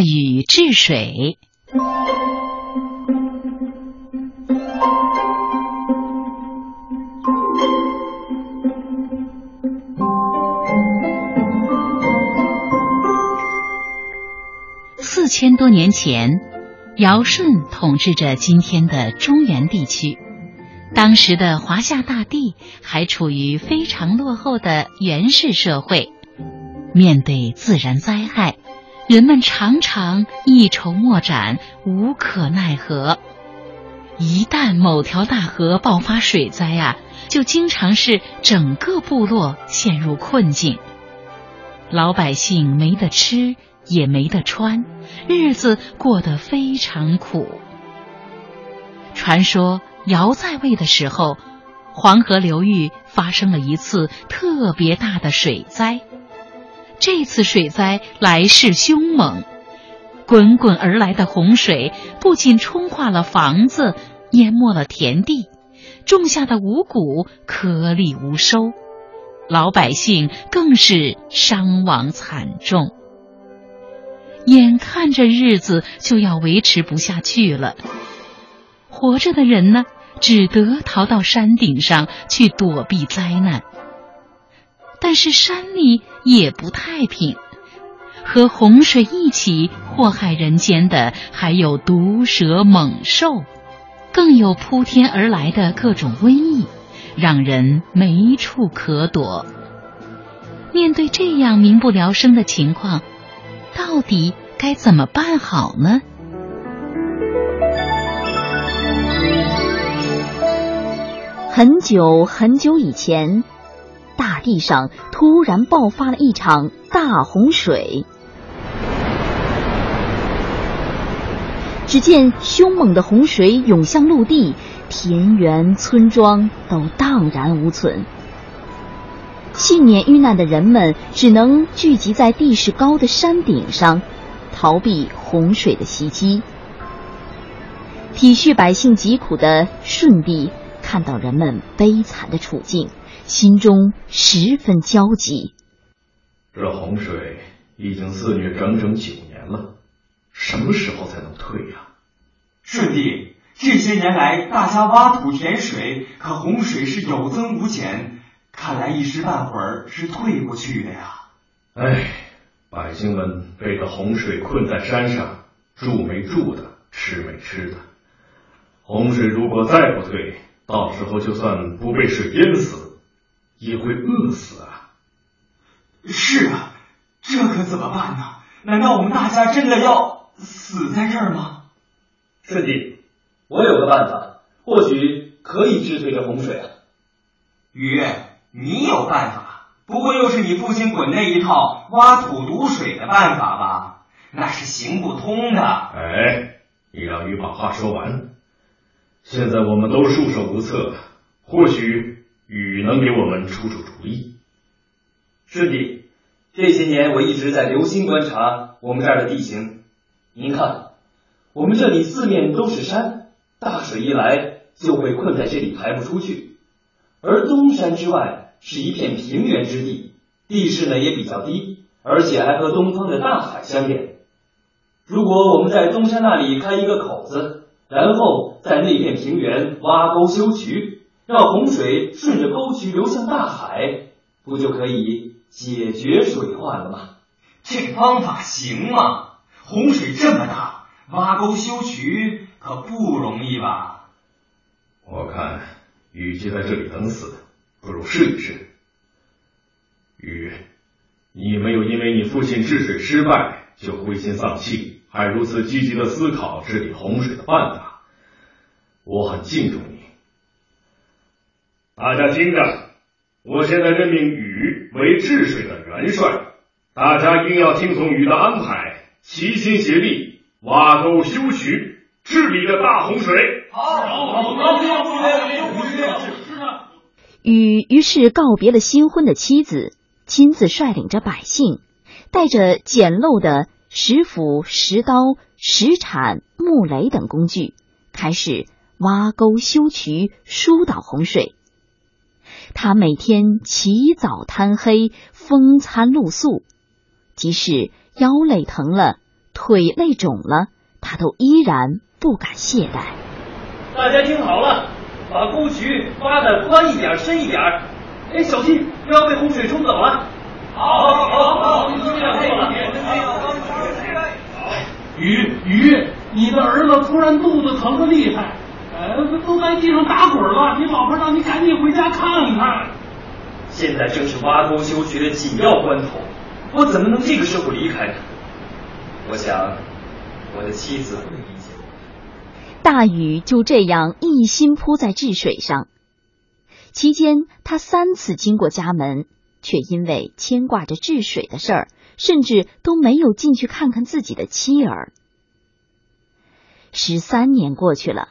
禹治水。四千多年前，尧舜统治着今天的中原地区。当时的华夏大地还处于非常落后的原始社会，面对自然灾害，人们常常一筹莫展，无可奈何。一旦某条大河爆发水灾啊，就经常是整个部落陷入困境，老百姓没得吃，也没得穿，日子过得非常苦。传说。尧在位的时候，黄河流域发生了一次特别大的水灾。这次水灾来势凶猛，滚滚而来的洪水不仅冲垮了房子，淹没了田地，种下的五谷颗粒无收，老百姓更是伤亡惨重。眼看着日子就要维持不下去了。活着的人呢，只得逃到山顶上去躲避灾难。但是山里也不太平，和洪水一起祸害人间的还有毒蛇猛兽，更有铺天而来的各种瘟疫，让人没处可躲。面对这样民不聊生的情况，到底该怎么办好呢？很久很久以前，大地上突然爆发了一场大洪水。只见凶猛的洪水涌向陆地，田园村庄都荡然无存。幸免遇难的人们只能聚集在地势高的山顶上，逃避洪水的袭击。体恤百姓疾苦的舜帝。看到人们悲惨的处境，心中十分焦急。这洪水已经肆虐整整九年了，什么时候才能退呀？舜帝，这些年来大家挖土填水，可洪水是有增无减，看来一时半会儿是退不去的呀。哎，百姓们被这洪水困在山上，住没住的，吃没吃的。洪水如果再不退，到时候就算不被水淹死，也会饿死啊！是啊，这可怎么办呢？难道我们大家真的要死在这儿吗？师弟，我有个办法，或许可以治退这洪水啊。雨，你有办法？不过又是你父亲滚那一套挖土堵水的办法吧？那是行不通的。哎，你让雨把话说完。现在我们都束手无策，或许雨能给我们出出主意。师弟，这些年我一直在留心观察我们这儿的地形。您看，我们这里四面都是山，大水一来就会困在这里排不出去。而东山之外是一片平原之地，地势呢也比较低，而且还和东方的大海相连。如果我们在东山那里开一个口子。然后在那片平原挖沟修渠，让洪水顺着沟渠流向大海，不就可以解决水患了吗？这方法行吗？洪水这么大，挖沟修渠可不容易吧？我看，与其在这里等死，不如试一试。雨，你没有因为你父亲治水失败就灰心丧气。还如此积极的思考治理洪水的办法，我很敬重你。大家听着，我现在任命禹为治水的元帅，大家一定要听从禹的安排，齐心协力挖沟修渠，治理这大洪水。好，好，好，好，禹于是告别了新婚的妻子，亲自率领着百姓，带着简陋的。石斧、石刀、石铲、木雷等工具，开始挖沟修渠，疏导洪水。他每天起早贪黑，风餐露宿，即使腰累疼了，腿累肿了，他都依然不敢懈怠。大家听好了，把沟渠挖的宽一点、深一点。哎，小心不要被洪水冲走了。好，好，好，一定要做了。雨雨，你的儿子突然肚子疼的厉害，都在地上打滚了。你老婆让你赶紧回家看看。现在正是挖沟修渠的紧要关头，我怎么能这个时候离开呢？我想，我的妻子会理解我。大禹就这样一心扑在治水上，期间他三次经过家门，却因为牵挂着治水的事儿，甚至都没有进去看看自己的妻儿。十三年过去了，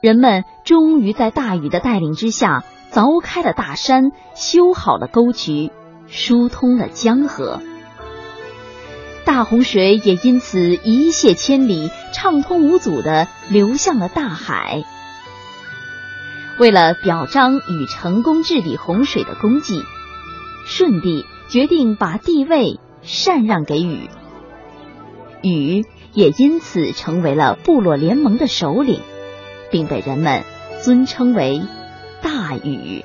人们终于在大禹的带领之下。凿开了大山，修好了沟渠，疏通了江河，大洪水也因此一泻千里，畅通无阻的流向了大海。为了表彰禹成功治理洪水的功绩，舜帝决定把帝位禅让给禹，禹也因此成为了部落联盟的首领，并被人们尊称为。大禹。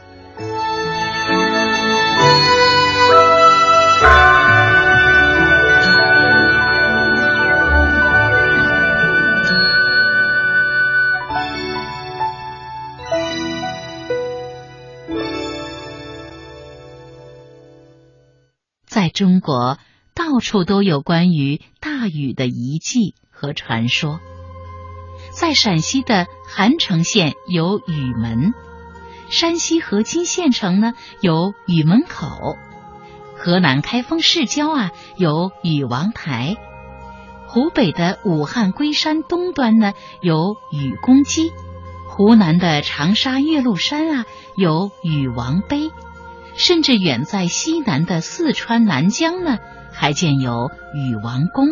在中国，到处都有关于大禹的遗迹和传说。在陕西的韩城县有禹门。山西河津县城呢有禹门口，河南开封市郊啊有禹王台，湖北的武汉龟山东端呢有禹公基，湖南的长沙岳麓山啊有禹王碑，甚至远在西南的四川南疆呢还建有禹王宫，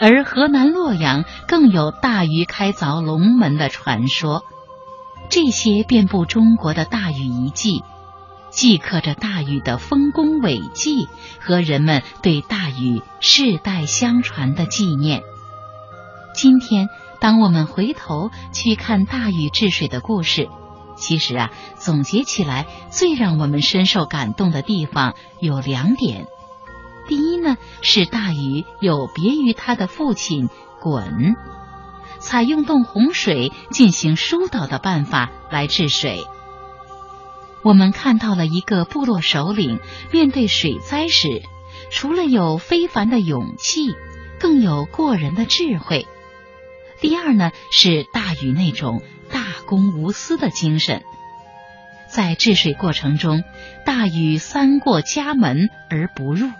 而河南洛阳更有大禹开凿龙门的传说。这些遍布中国的大禹遗迹，记刻着大禹的丰功伟绩和人们对大禹世代相传的纪念。今天，当我们回头去看大禹治水的故事，其实啊，总结起来最让我们深受感动的地方有两点：第一呢，是大禹有别于他的父亲鲧。采用动洪水进行疏导的办法来治水。我们看到了一个部落首领面对水灾时，除了有非凡的勇气，更有过人的智慧。第二呢，是大禹那种大公无私的精神。在治水过程中，大禹三过家门而不入，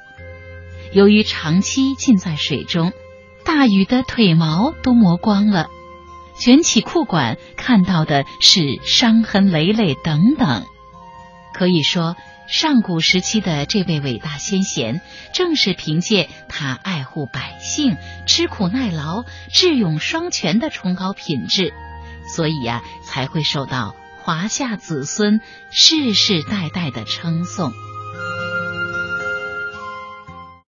由于长期浸在水中。大禹的腿毛都磨光了，卷起裤管看到的是伤痕累累等等。可以说，上古时期的这位伟大先贤，正是凭借他爱护百姓、吃苦耐劳、智勇双全的崇高品质，所以呀，才会受到华夏子孙世世代代的称颂。